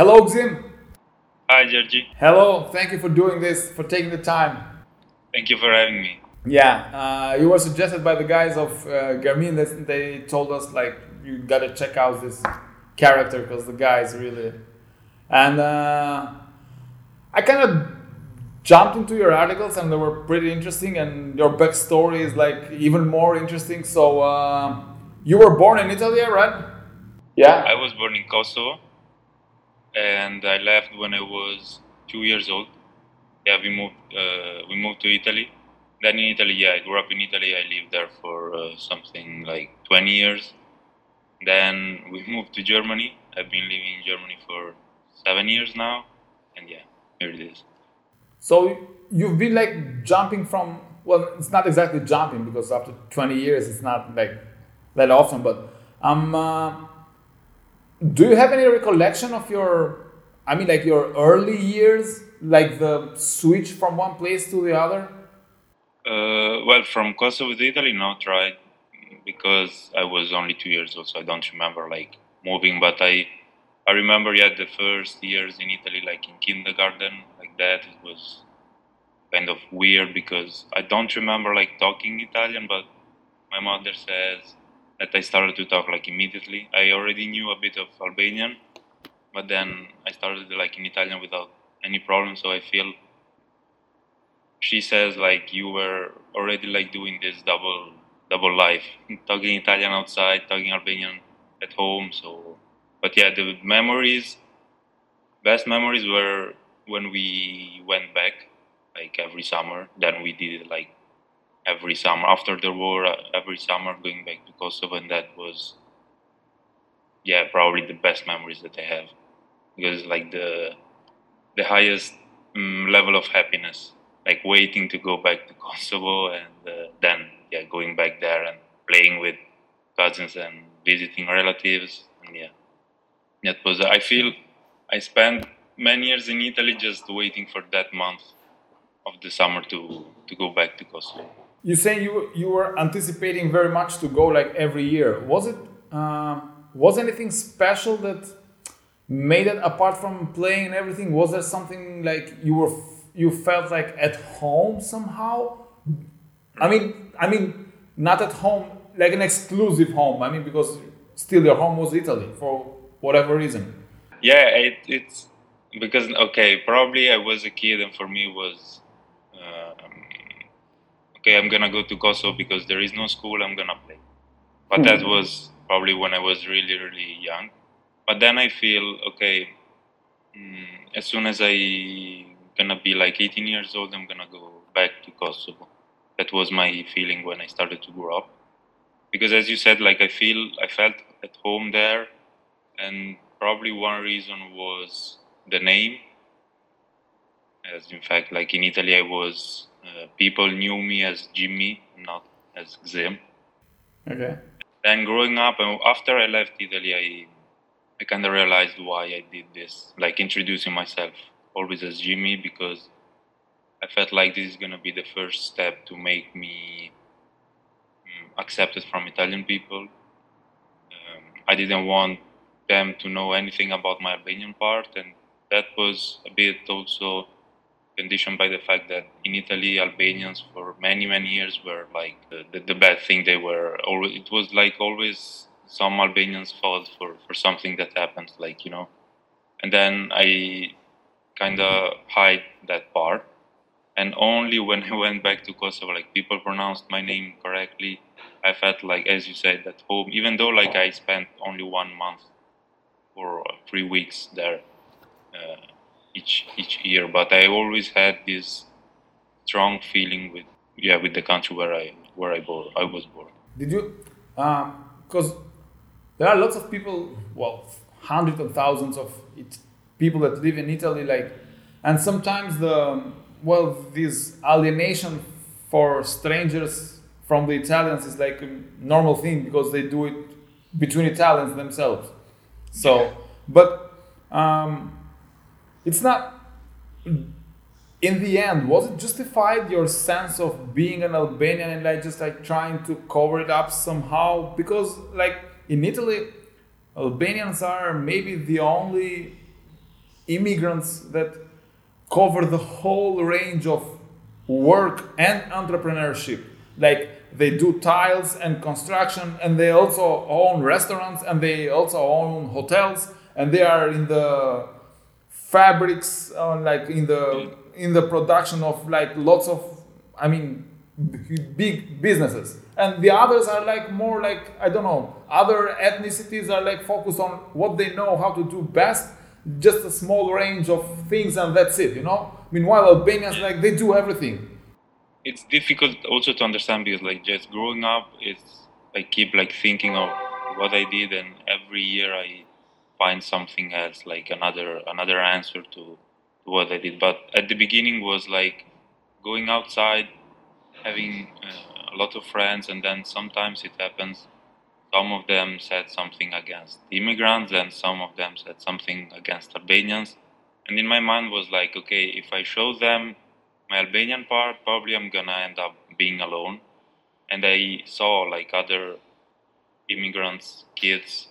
Hello, Xim. Hi, Georgi. Hello. Thank you for doing this, for taking the time. Thank you for having me. Yeah, uh, you were suggested by the guys of uh, Germin that they told us like you gotta check out this character because the guy is really, and uh, I kind of jumped into your articles and they were pretty interesting and your backstory is like even more interesting. So uh, you were born in Italy, right? Yeah. I was born in Kosovo, and I left when I was two years old. Yeah, we moved. Uh, we moved to Italy then in Italy, yeah, I grew up in Italy. I lived there for uh, something like 20 years. Then we moved to Germany. I've been living in Germany for seven years now, and yeah, here it is. So you've been like jumping from well, it's not exactly jumping because after 20 years, it's not like that often. But um, uh, do you have any recollection of your? I mean, like your early years, like the switch from one place to the other. Uh, well, from Kosovo to Italy, not right, because I was only two years old, so I don't remember like moving. But I, I remember yeah the first years in Italy, like in kindergarten, like that. It was kind of weird because I don't remember like talking Italian, but my mother says that I started to talk like immediately. I already knew a bit of Albanian, but then I started like in Italian without any problem. So I feel she says like you were already like doing this double double life, talking Italian outside, talking Albanian at home. So, but yeah, the memories, best memories were when we went back, like every summer. Then we did like every summer after the war, uh, every summer going back to Kosovo, and that was yeah probably the best memories that I have because like the the highest um, level of happiness like waiting to go back to Kosovo and uh, then yeah going back there and playing with cousins and visiting relatives and yeah that was I feel I spent many years in Italy just waiting for that month of the summer to to go back to Kosovo. You say you you were anticipating very much to go like every year. Was it uh, was anything special that made it apart from playing and everything? Was there something like you were you felt like at home somehow? I mean, I mean, not at home, like an exclusive home. I mean, because still your home was Italy for whatever reason. Yeah, it, it's because okay, probably I was a kid, and for me was um, okay. I'm gonna go to Kosovo because there is no school. I'm gonna play, but mm. that was probably when I was really, really young. But then I feel okay. Mm, as soon as I gonna be like 18 years old, I'm gonna go back to Kosovo. That was my feeling when I started to grow up. Because as you said, like I feel I felt at home there, and probably one reason was the name. As in fact, like in Italy, I was uh, people knew me as Jimmy, not as Xim. Okay. Then growing up, after I left Italy, I I kind of realized why I did this, like introducing myself always as Jimmy because I felt like this is gonna be the first step to make me um, accepted from Italian people. Um, I didn't want them to know anything about my Albanian part, and that was a bit also conditioned by the fact that in Italy, Albanians for many many years were like the, the, bad thing. They were always. It was like always some Albanians fault for for something that happened, like you know. And then I kind of hide that part. And only when I went back to Kosovo, like people pronounced my name correctly, I felt like, as you said, at home. Even though like I spent only one month or three weeks there uh, each each year, but I always had this strong feeling with yeah with the country where I where I born I was born. Did you? Because um, there are lots of people, well, hundreds of thousands of it, people that live in Italy, like, and sometimes the well, this alienation for strangers from the Italians is like a normal thing because they do it between Italians themselves. So, but um, it's not. In the end, was it justified your sense of being an Albanian and like just like trying to cover it up somehow? Because like in Italy, Albanians are maybe the only immigrants that cover the whole range of work and entrepreneurship. Like they do tiles and construction, and they also own restaurants, and they also own hotels, and they are in the fabrics, uh, like in the in the production of like lots of, I mean, big businesses. And the others are like more like I don't know. Other ethnicities are like focused on what they know how to do best, just a small range of things, and that's it. You know. Meanwhile, Albanians like they do everything it's difficult also to understand because like just growing up it's i keep like thinking of what i did and every year i find something else like another another answer to, to what i did but at the beginning was like going outside having uh, a lot of friends and then sometimes it happens some of them said something against immigrants and some of them said something against albanians and in my mind was like okay if i show them my Albanian part, probably I'm gonna end up being alone. And I saw like other immigrants, kids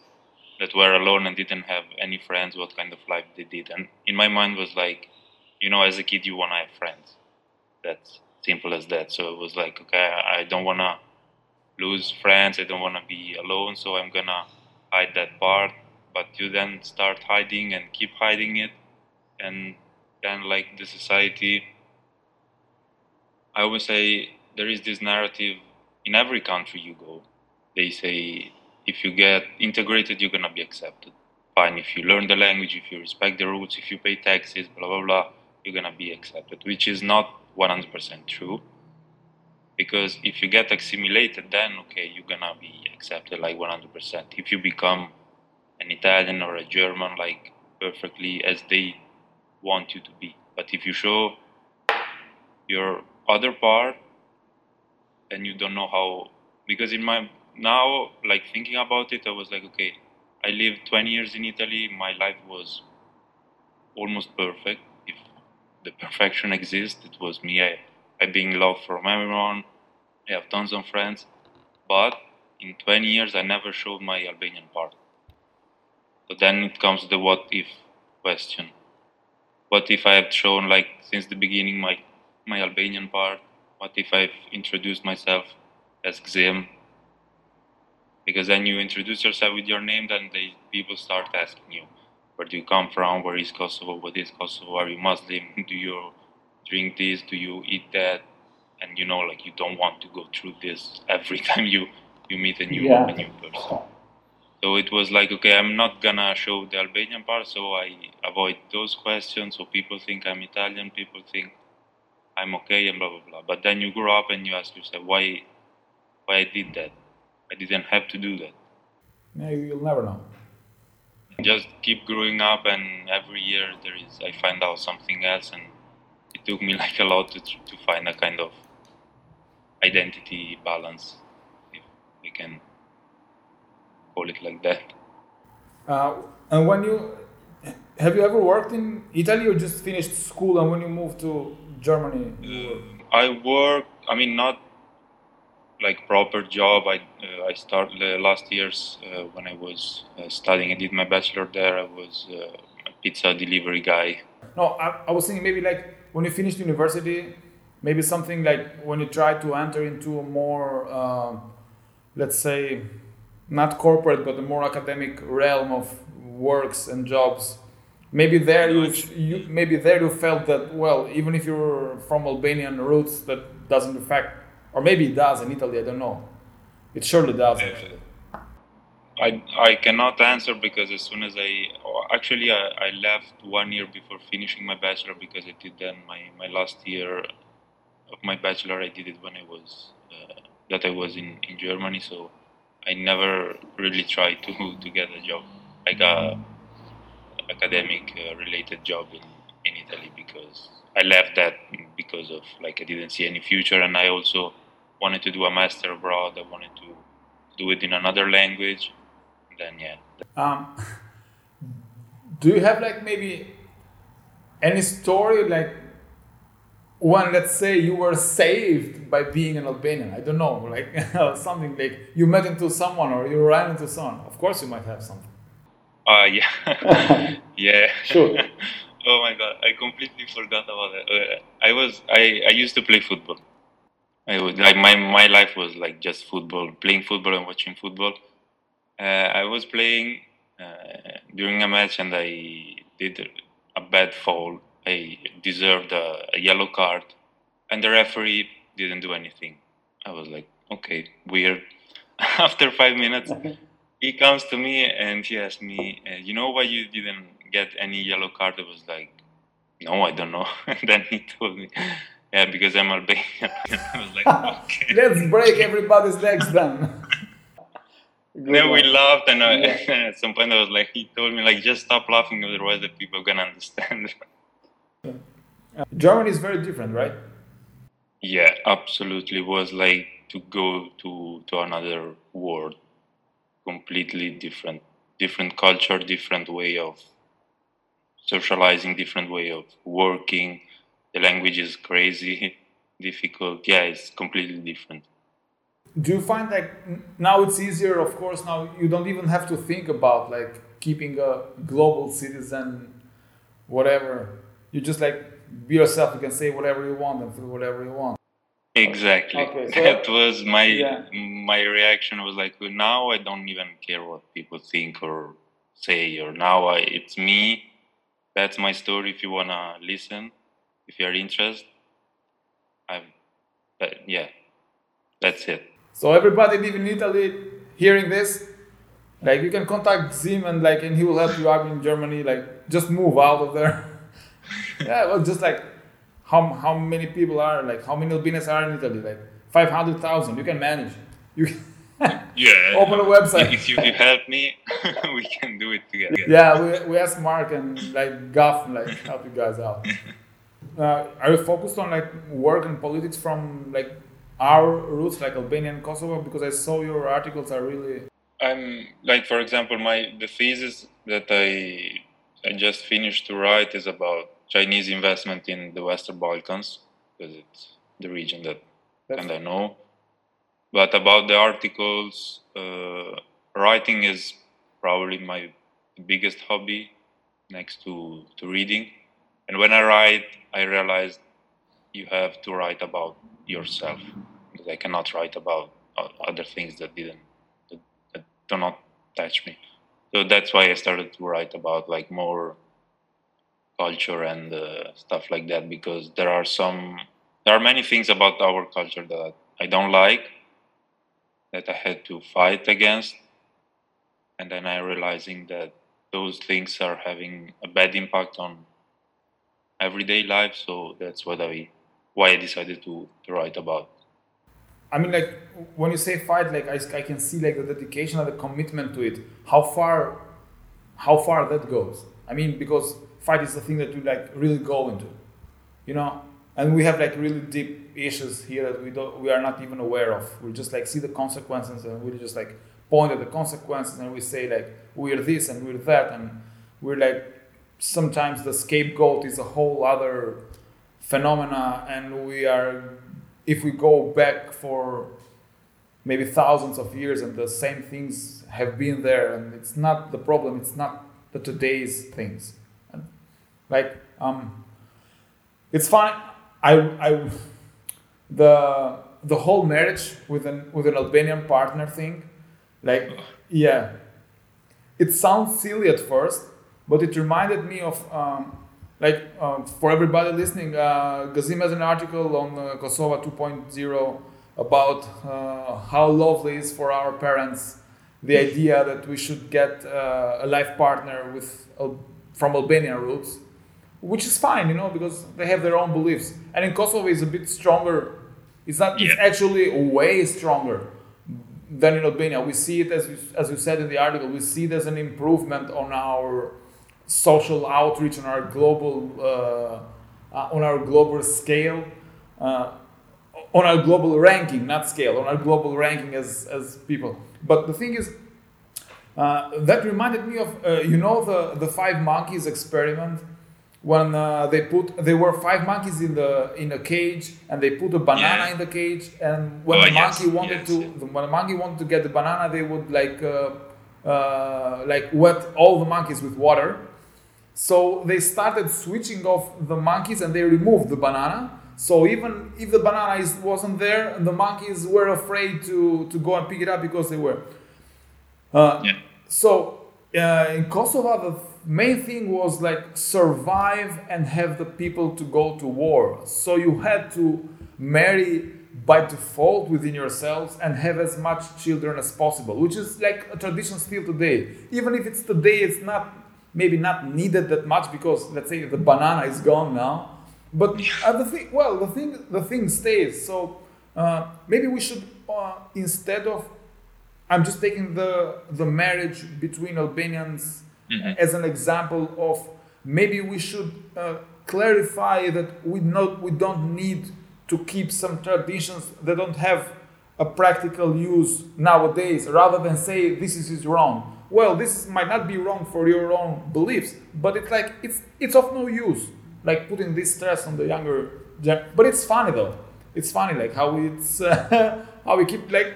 that were alone and didn't have any friends, what kind of life they did. And in my mind was like, you know, as a kid, you wanna have friends. That's simple as that. So it was like, okay, I don't wanna lose friends. I don't wanna be alone. So I'm gonna hide that part. But you then start hiding and keep hiding it, and then like the society I always say there is this narrative in every country you go. They say if you get integrated, you're gonna be accepted. Fine, if you learn the language, if you respect the rules, if you pay taxes, blah blah blah, you're gonna be accepted, which is not 100% true. Because if you get assimilated, then okay, you're gonna be accepted like 100%. If you become an Italian or a German, like perfectly as they want you to be. But if you show your other part and you don't know how because in my now like thinking about it i was like okay i lived 20 years in italy. My life was almost perfect. If the perfection exists it was me. I, I being loved from everyone. I have tons of friends. But in 20 years i never showed my albanian part. So then it comes the what if question. What if i had shown like since the beginning my my Albanian part? What if I've introduced myself as Gzim? Because then you introduce yourself with your name, then they, people start asking you, where do you come from? Where is Kosovo? What is Kosovo? Are you Muslim? Do you drink this? Do you eat that? And you know, like you don't want to go through this every time you you meet a new yeah. a new person. So it was like, okay, I'm not gonna show the Albanian part, so I avoid those questions. So people think I'm Italian. People think I'm okay and blah blah blah. But then you grow up and you ask yourself why why I did that. I didn't have to do that. Maybe you'll never know. Just keep growing up, and every year there is I find out something else, and it took me like a lot to to find a kind of identity balance, if we can call it like that. Uh, and when you have you ever worked in Italy or just finished school and when you moved to Germany? Uh, I work. I mean, not like proper job. I uh, I started uh, last years uh, when I was uh, studying. I did my bachelor there. I was uh, a pizza delivery guy. No, I, I was thinking maybe like when you finished university, maybe something like when you try to enter into a more, um, let's say, not corporate but a more academic realm of works and jobs maybe there you, you maybe there you felt that well even if you're from albanian roots that doesn't affect or maybe it does in italy i don't know. It surely does. Actually I, I cannot answer because as soon as I actually I, I left one year before finishing my bachelor because I did then my, my last year of my bachelor I did it when I was uh, that I was in, in Germany. So I never really tried to to get a job like a academic uh, related job in, in Italy because I left that because of like I didn't see any future and I also wanted to do a master abroad. I wanted to do it in another language. Then yeah. Um, do you have like maybe any story like one let's say you were saved by being an albanian i don't know like something like you met into someone or you ran into someone of course you might have something uh, yeah, yeah. Sure. Oh my god, I completely forgot about it. Uh, I was I, I used to play football. I would like my my life was like just football, playing football and watching football. Uh, I was playing uh, during a match and I did a bad foul. I deserved a, a yellow card, and the referee didn't do anything. I was like, okay, weird. After five minutes, he comes to me and he asks me, uh, "You know why you didn't get any yellow card?" I was like, "No, I don't know." and then he told me, "Yeah, because I'm Albanian." I was like, "Okay." Let's break everybody's legs then. then we laughed, and I, at some point I was like, he told me like, "Just stop laughing, otherwise the people are gonna understand." Germany is very different, right? Yeah, absolutely. It was like to go to to another world completely different different culture different way of socializing different way of working the language is crazy difficult yeah it's completely different do you find like now it's easier of course now you don't even have to think about like keeping a global citizen whatever you just like be yourself you can say whatever you want and feel whatever you want Exactly. Okay, so that was my yeah. my reaction was like now I don't even care what people think or say or now I, it's me. That's my story. If you wanna listen, if you're interested, i'm But yeah, that's it. So everybody living in Italy hearing this, like you can contact Zim and like and he will help you out in Germany. Like just move out of there. yeah, well, just like how, how many people are like how many Albanians are in Italy? Like five hundred thousand. You can manage. You can yeah. open a website. If you, if you help me, we can do it together. Yeah, we, we asked Mark and like Guff like help you guys out. Uh, are you focused on like work and politics from like our roots, like Albania and Kosovo? Because I saw your articles are really. I'm like, for example, my the thesis that I I just finished to write is about Chinese investment in the Western Balkans because it's the region that and I know. But about the articles, uh, writing is probably my biggest hobby next to, to reading. And when I write, I realized you have to write about yourself because I cannot write about other things that didn't that, that do not touch me. So that's why I started to write about like more culture and uh, stuff like that because there are some there are many things about our culture that I don't like that I had to fight against. And then I realizing that those things are having a bad impact on everyday life. So that's what I why I decided to, to write about. I mean like when you say fight like I, I can see like the dedication and the commitment to it. How far how far that goes? I mean because fight is the thing that you like really go into, you know. And we have like really deep issues here that we don't, we are not even aware of. We just like see the consequences and we just like point at the consequences and we say like we're this and we're that and we're like sometimes the scapegoat is a whole other phenomena and we are if we go back for maybe thousands of years and the same things have been there and it's not the problem it's not the today's things like, um, it's fine. I, I, the the whole marriage with an with an Albanian partner thing, like, yeah, it sounds silly at first, but it reminded me of. Um, like um, for everybody listening, uh, Gëzim has an article on uh, Kosovo 2.0 about uh, how lovely is for our parents the idea that we should get uh, a life partner with from Albanian roots which is fine, you know, because they have their own beliefs. And in Kosovo, it's a bit stronger. It's not. Yeah. It's actually way stronger than in Albania. We see it as you, as you said in the article. We see it as an improvement on our social outreach, on our global uh, uh, on our global scale, uh, on our global ranking, not scale, on our global ranking as as people. But the thing is. Uh, that reminded me of uh, you know the the five monkeys experiment when uh, they put there were five monkeys in the in a cage and they put a banana yeah. in the cage and when oh, the yes, monkey wanted yes. to when the monkey wanted to get the banana they would like uh, uh, like wet all the monkeys with water So they started switching off the monkeys and they removed the banana. So even if the banana is, wasn't there, the monkeys were afraid to, to go and pick it up because they were. Uh, yeah. So uh, in Kosovo, the main thing was like survive and have the people to go to war. So you had to marry by default within yourselves and have as much children as possible, which is like a tradition still today. Even if it's today, it's not maybe not needed that much because let's say the banana is gone now. But uh, the thing, well, the thing, the thing stays. So uh, maybe we should uh, instead of, I'm just taking the the marriage between Albanians mm-hmm. as an example of maybe we should uh, clarify that we not we don't need to keep some traditions that don't have a practical use nowadays rather than say this is, is wrong. Well this might not be wrong for your own beliefs but it's like it's it's of no use like putting this stress on the younger gen- but it's funny though. It's funny like how it's uh, how we keep like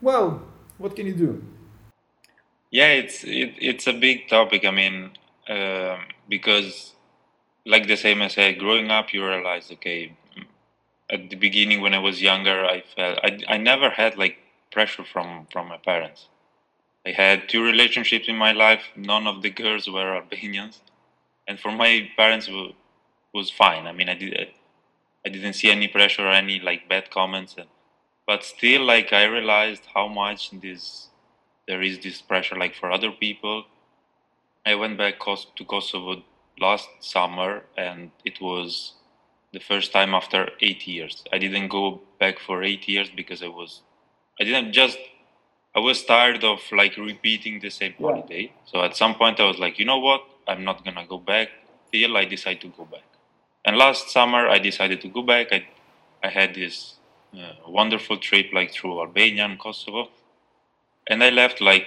well what can you do yeah it's it, it's a big topic i mean um, because like the same as I growing up you realize okay at the beginning when I was younger, I felt I, I never had like pressure from from my parents. I had two relationships in my life. None of the girls were Albanians, and for my parents it was fine. I mean, I did I didn't see any pressure or any like bad comments, but still, like I realized how much this there is this pressure like for other people. I went back to Kosovo last summer, and it was the first time after eight years. I didn't go back for eight years because I was, I didn't just, I was tired of like repeating the same yeah. holiday. So at some point I was like, you know what? I'm not gonna go back till I decide to go back. And last summer I decided to go back. I, I had this uh, wonderful trip like through Albania and Kosovo, and I left like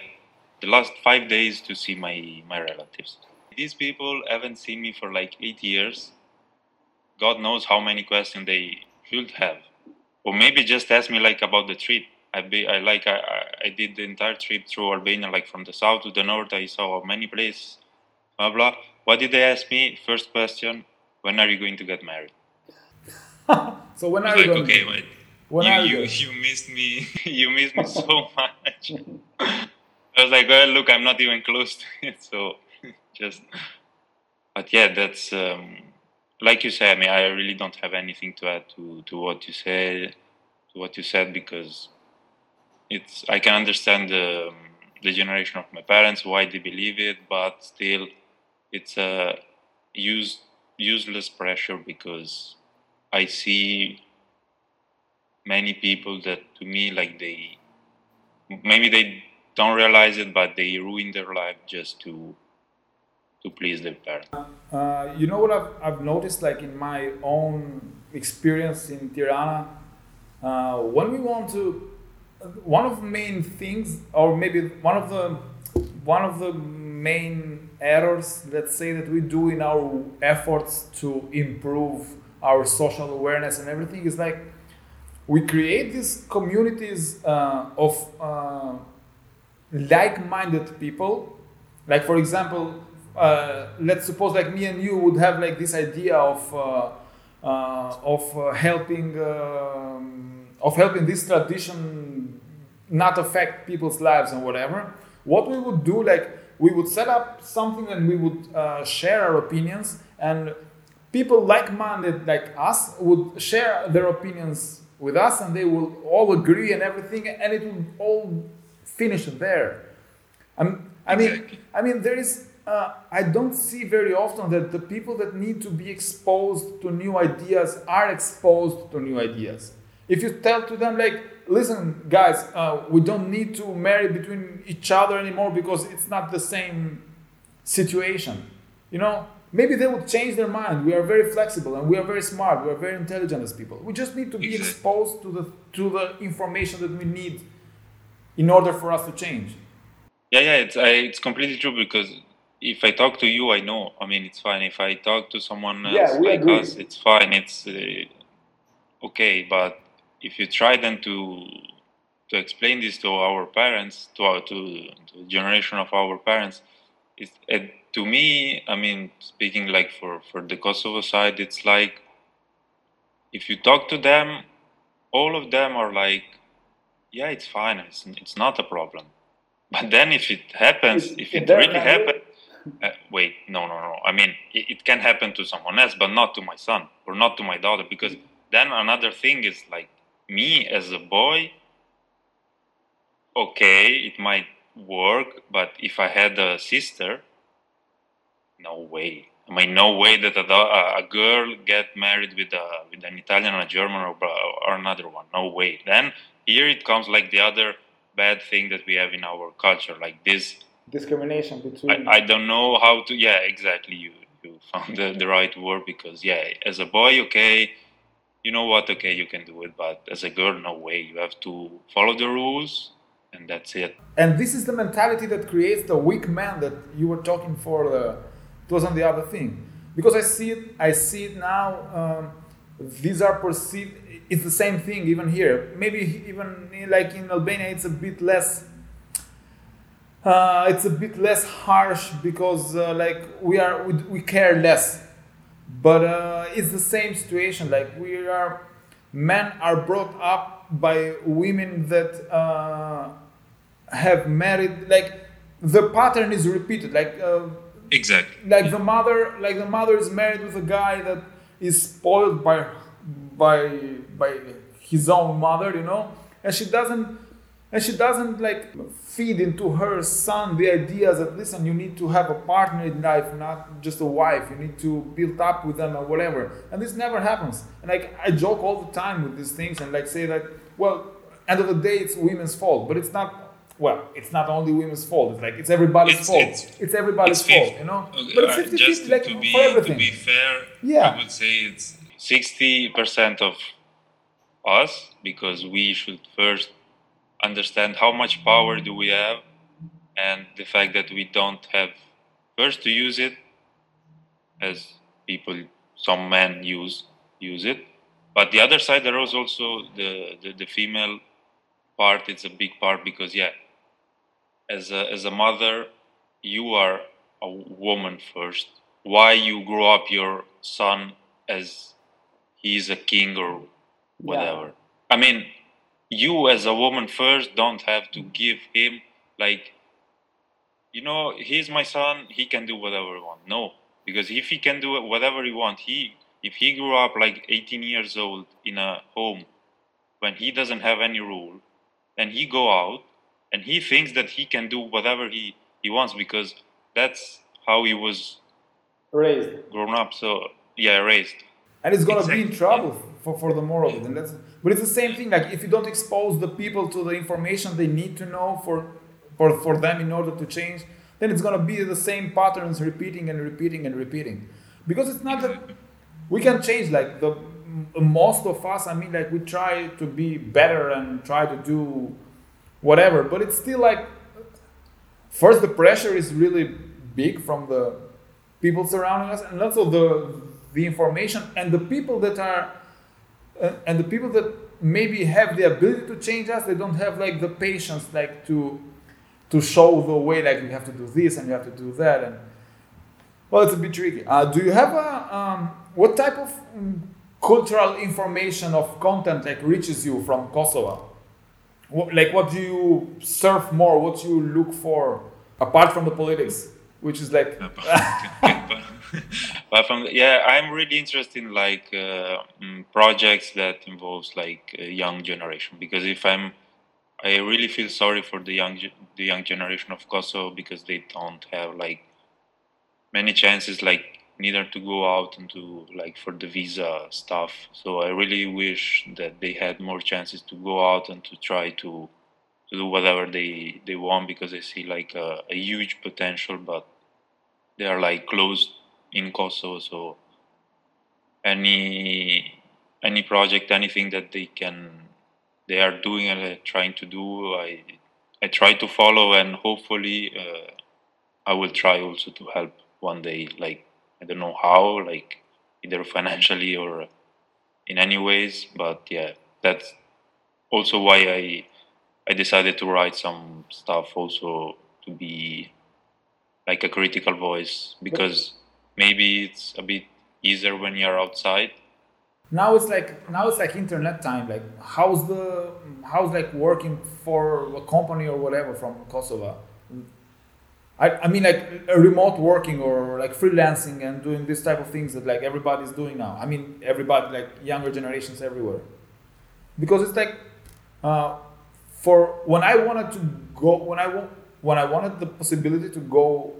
the last five days to see my my relatives. These people haven't seen me for like eight years God knows how many questions they should have, or maybe just ask me like about the trip. I be I like I, I did the entire trip through Albania, like from the south to the north. I saw many places. Blah blah. What did they ask me? First question: When are you going to get married? so when are you like, going? Okay, wait. When you, you, you missed me. you missed me so much. I was like, well, look, I'm not even close to it. So just, but yeah, that's. Um, like you said, I mean, I really don't have anything to add to, to what you said, to what you said, because it's I can understand the the generation of my parents why they believe it, but still, it's a use useless pressure because I see many people that to me like they maybe they don't realize it, but they ruin their life just to to please their parents. Uh, you know what I've, I've noticed, like in my own experience in Tirana, uh, when we want to, one of the main things, or maybe one of the one of the main errors, let's say, that we do in our efforts to improve our social awareness and everything is like we create these communities uh, of uh, like-minded people. Like, for example, uh, let's suppose like me and you would have like this idea of uh, uh, of uh, helping um, of helping this tradition not affect people's lives and whatever what we would do like we would set up something and we would share our opinions and people like-minded like us would share their opinions with us and they will all agree and everything and it will all finish there. I'm, i mean i mean there is uh, I don't see very often that the people that need to be exposed to new ideas are exposed to new ideas. If you tell to them, like, listen, guys, uh, we don't need to marry between each other anymore because it's not the same situation, you know, maybe they would change their mind. We are very flexible and we are very smart. We are very intelligent as people. We just need to be exposed to the to the information that we need in order for us to change. Yeah, yeah, it's I, it's completely true because if I talk to you, I know. I mean, it's fine. If I talk to someone else yeah, like agree. us, it's fine. It's uh, okay. But if you try then to to explain this to our parents, to our to, to the generation of our parents, it's, it to me, I mean, speaking like for for the Kosovo side, it's like if you talk to them, all of them are like, yeah, it's fine, it's it's not a problem. But then if it happens, if it really happens, uh, wait, no, no, no. I mean, it, it, can happen to someone else, but not to my son or not to my daughter, because then another thing is like me as a boy. Okay, it might work, but if I had a sister, no way. I mean, no way that a, a girl get married with a with an Italian or a German or, or another one. No way. Then here it comes like the other bad thing that we have in our culture, like this discrimination between. I, I don't know how to. Yeah, exactly. You you found the, the right word because yeah, as a boy, okay, you know what? Okay, you can do it, but as a girl, no way. You have to follow the rules, and that's it. And this is the mentality that creates the weak man that you were talking for. The, it wasn't the other thing because I see it. I see it now. Um, these are perceived. It's the same thing even here. Maybe even like in Albania, it's a bit less uh, it's a bit less harsh because uh, like we are we, we care less but uh, it's the same situation like we are men are brought up by women that uh, have married like the pattern is repeated like uh, exactly. Like the mother like the mother is married with a guy that is spoiled by by by his own mother you know? And she doesn't and she doesn't like feed into her son the ideas that listen you need to have a partner in life not just a wife. You need to build up with them or whatever. And this never happens. And like i joke all the time with these things and like say that well end of the day it's women's fault. But it's not well it's not only women's fault it's like it's everybody's it's, fault. it's, it's everybody's it's fault you know? okay, but it's 50 50 like to be, for everything. to be fair yeah. i would say it's 60% of us because we should first understand how much power do we have and the fact that we don't have first to use it as people some men use use it. But the other side there is also the, the, the female part it's a big part because yeah as a, as a mother you are a woman first. Why you grow up your son as he's a king or whatever? Yeah. i mean you as a woman first don't have to give him like you know he's my son he can do whatever he want. No because if he can do whatever he want he if he grew up like 18 years old in a home when he doesn't have any rule and he go out and he thinks that he can do whatever he he wants because that's how he was raised grown up so yeah raised and he's gonna exactly. be in trouble yeah. for, for the moral. of and that's but it's the same thing. Like if you don't expose the people to the information they need to know for for, for them in order to change, then it's gonna be the same patterns repeating and repeating and repeating. Because it's not that we can change. Like the most of us, I mean, like we try to be better and try to do whatever, but it's still like first the pressure is really big from the people surrounding us, and also the the information and the people that are uh, and the people that maybe have the ability to change us they don't have like the patience like to to show the way like you have to do this and you have to do that and well it's a bit tricky. Uh, do you have a um, what type of um, cultural information of content like reaches you from kosovo what, like what do you surf more? What do you look for apart from the politics which is like but from yeah, I'm really interested in like uh, mm, projects that involves like young generation. Because if I'm, I really feel sorry for the young the young generation of Kosovo because they don't have like many chances like neither to go out and to like for the visa stuff. So I really wish that they had more chances to go out and to try to to do whatever they they want because I see like a, a huge potential, but they are like closed in Kosovo. So any any project, anything that they can they are doing and trying to do, I I try to follow and hopefully uh, I will try also to help one day. Like I don't know how, like either financially or in any ways, but yeah, that's also why I I decided to write some stuff also to be like a critical voice because maybe it's a bit easier when you're outside. Now it's like now it's like internet time like how's the how's like working for a company or whatever from kosovo I, I mean like a remote working or like freelancing and doing this type of things that like everybody's doing now i mean everybody like younger generations everywhere because it's like uh, for when i wanted to go when i when i wanted the possibility to go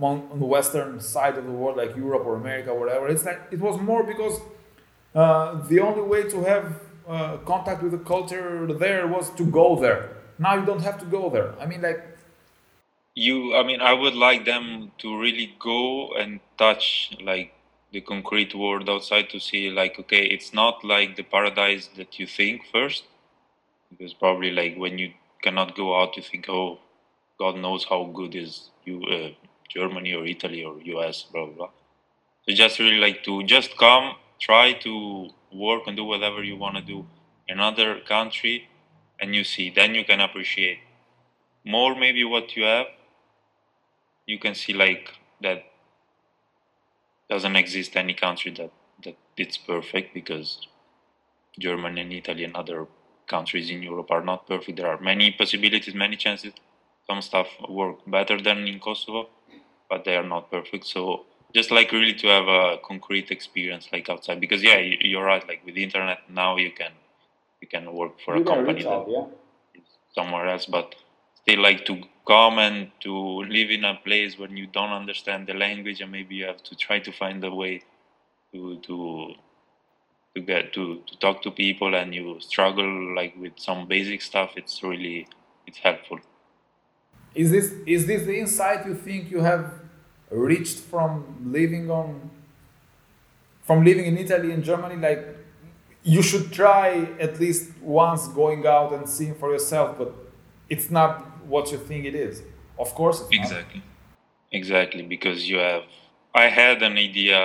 on, on the western side of the world like europe or america or whatever it's like it was more because uh, the only way to have uh, contact with the culture there was to go there. Now you don't have to go there. I mean, like you. I mean, I would like them to really go and touch like the concrete world outside to see like okay, it's not like the paradise that you think first, because probably like when you cannot go out, you think oh, God knows how good is you uh, Germany or Italy or US, blah blah. blah. So just really like to just come try to work and do whatever you want to do in another country and you see then you can appreciate more maybe what you have you can see like that doesn't exist any country that that it's perfect because germany and italy and other countries in europe are not perfect. There are many possibilities many chances. Some stuff work better than in kosovo but they are not perfect. So just like really to have a concrete experience like outside. Because yeah you're right like with the internet now you can you can work for you a company that yeah. somewhere else but still like to come and to live in a place where you don't understand the language and maybe you have to try to find a way to to to get to, to talk to people and you struggle like with some basic stuff it's really it's helpful. Is this is this the insight you think you have reached from living on from living in Italy and Germany? Like you should try at least once going out and seeing for yourself but it's not what you think it is. Of course exactly. Exactly because you have i had an idea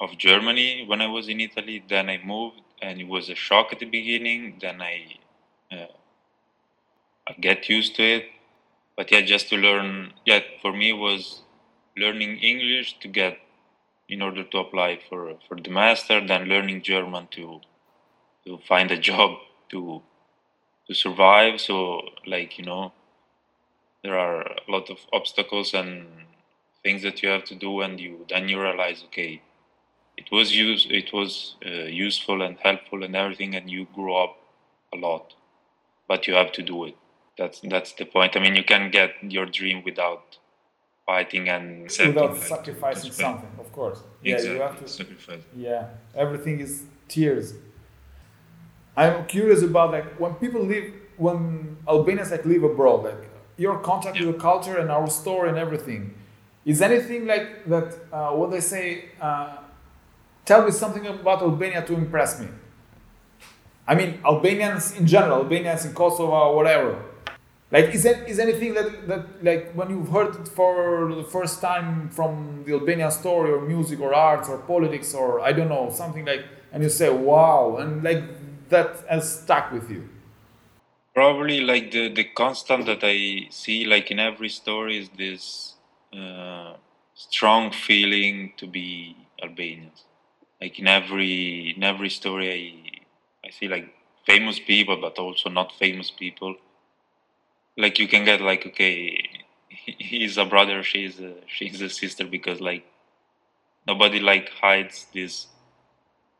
of germany when i was in italy then i moved and it was a shock at the beginning then i uh, i get used to it. But yeah just to learn yeah for me was learning English to get in order to apply for for the master, then learning German to to find a job to to survive. So like you know, there are a lot of obstacles and things that you have to do, and you then you realize okay, it was use it was uh, useful and helpful and everything, and you grow up a lot, but you have to do it. That's that's the point. I mean, you can get your dream without fighting and without sacrificing something of course yeah exactly. you have to sacrifice yeah everything is tears i'm curious about like when people live when albanians like live abroad like your contact yeah. with the culture and our story and everything is anything like that uh, what they say uh, tell me something about albania to impress me i mean albanians in general albanians in kosovo or whatever like, is that is anything that that like when you've heard it for the first time from the Albanian story or music or arts or politics or I don't know something like, and you say wow, and like that has stuck with you? Probably like the the constant that I see like in every story is this uh, strong feeling to be Albanian. Like in every in every story, I I see like famous people, but also not famous people like you can get like okay he's a brother she's a she's a sister because like nobody like hides this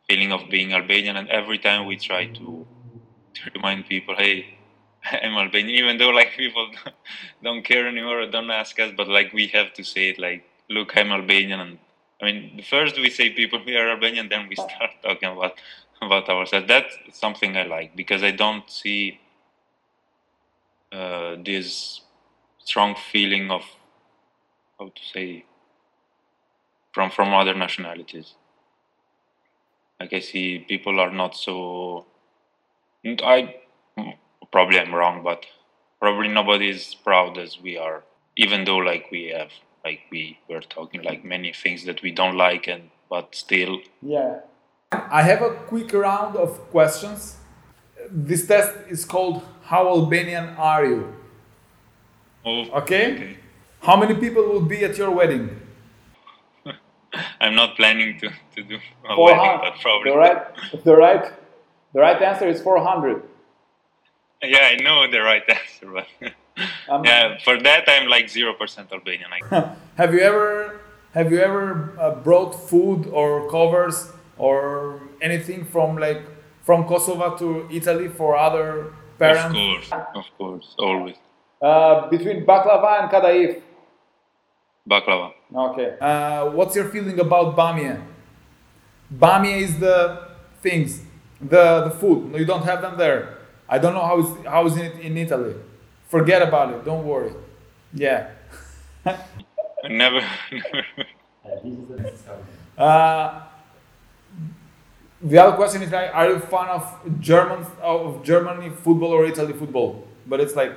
feeling of being albanian and every time we try to to remind people hey i'm albanian even though like people don't care anymore or don't ask us but like we have to say it like look i'm albanian and i mean first we say people we are albanian then we start talking about about ourselves that's something i like because i don't see uh, this strong feeling of how to say from from other nationalities. Like I see people are not so. I probably I'm wrong, but probably nobody is proud as we are. Even though like we have like we were talking like many things that we don't like and but still. Yeah, I have a quick round of questions this test is called How Albanian Are You? Oh, okay? okay. How many people will be at your wedding? I'm not planning to, to do a wedding, but probably. The right, the right, the right answer is 400. Yeah, I know the right answer, but um, yeah, for that I'm like zero percent Albanian. have you ever have you ever uh, brought food or covers or anything from like from Kosovo to Italy for other parents? Of course, of course, always. Uh, between baklava and kadaif. Baklava. Okay. Uh, what's your feeling about bamia? Bamia is the things, the the food. You don't have them there. I don't know how is how is it in Italy. Forget about it. Don't worry. Yeah. never. uh, the other question is like, are you a fan of German of Germany football or Italy football? But it's like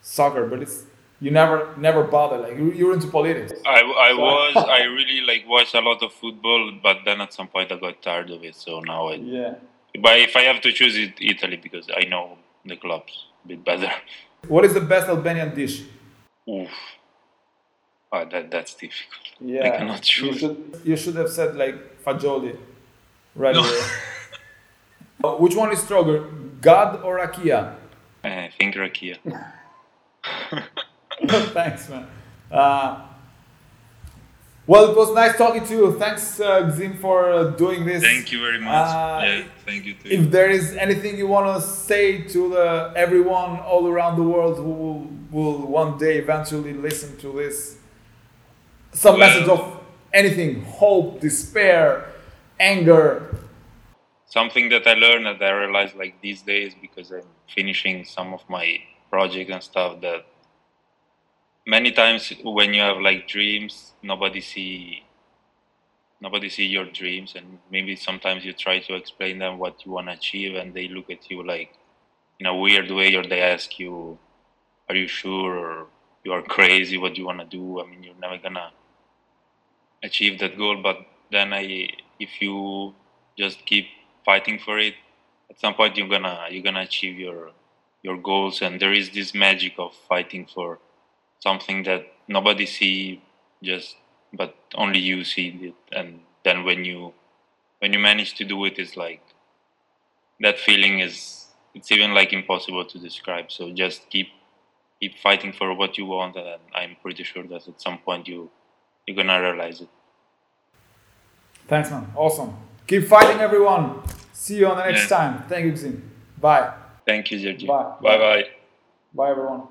soccer, but it's you never never bother like you're into politics. I, I so. was I really like watched a lot of football, but then at some point I got tired of it. So now I yeah. But if I have to choose it, Italy because I know the clubs a bit better. What is the best Albanian dish? Oof. Oh, that that's difficult. Yeah, I cannot choose. You should, you should have said like fagioli, right no. Uh, which one is stronger, God or Rakia? I think Rakia. Thanks, man. Uh, well, it was nice talking to you. Thanks, uh, Gëzim, for uh, doing this. Thank you very much. Uh, yeah, thank you too. If there is anything you want to say to the, everyone all around the world who will, will one day eventually listen to this, some well, message of anything, hope, despair, anger. Something that I learned that I realized like these days because I'm finishing some of my projects and stuff that many times when you have like dreams nobody see nobody see your dreams and maybe sometimes you try to explain them what you want to achieve and they look at you like in a weird way or they ask you are you sure or you are crazy what do you want to do? I mean you're never gonna achieve that goal but then i if you just keep fighting for it at some point you're gonna you're gonna achieve your your goals and there is this magic of fighting for something that nobody see just but only you see it. And then when you when you manage to do it it's like that feeling is it's even like impossible to describe. So just keep keep fighting for what you want and i'm pretty sure that at some point you you're gonna realize it. Thanks man. Awesome. Keep fighting everyone. See you on the next yeah. time. Thank you Gëzim. bye. Thank you Georgie. bye. Bye bye bye everyone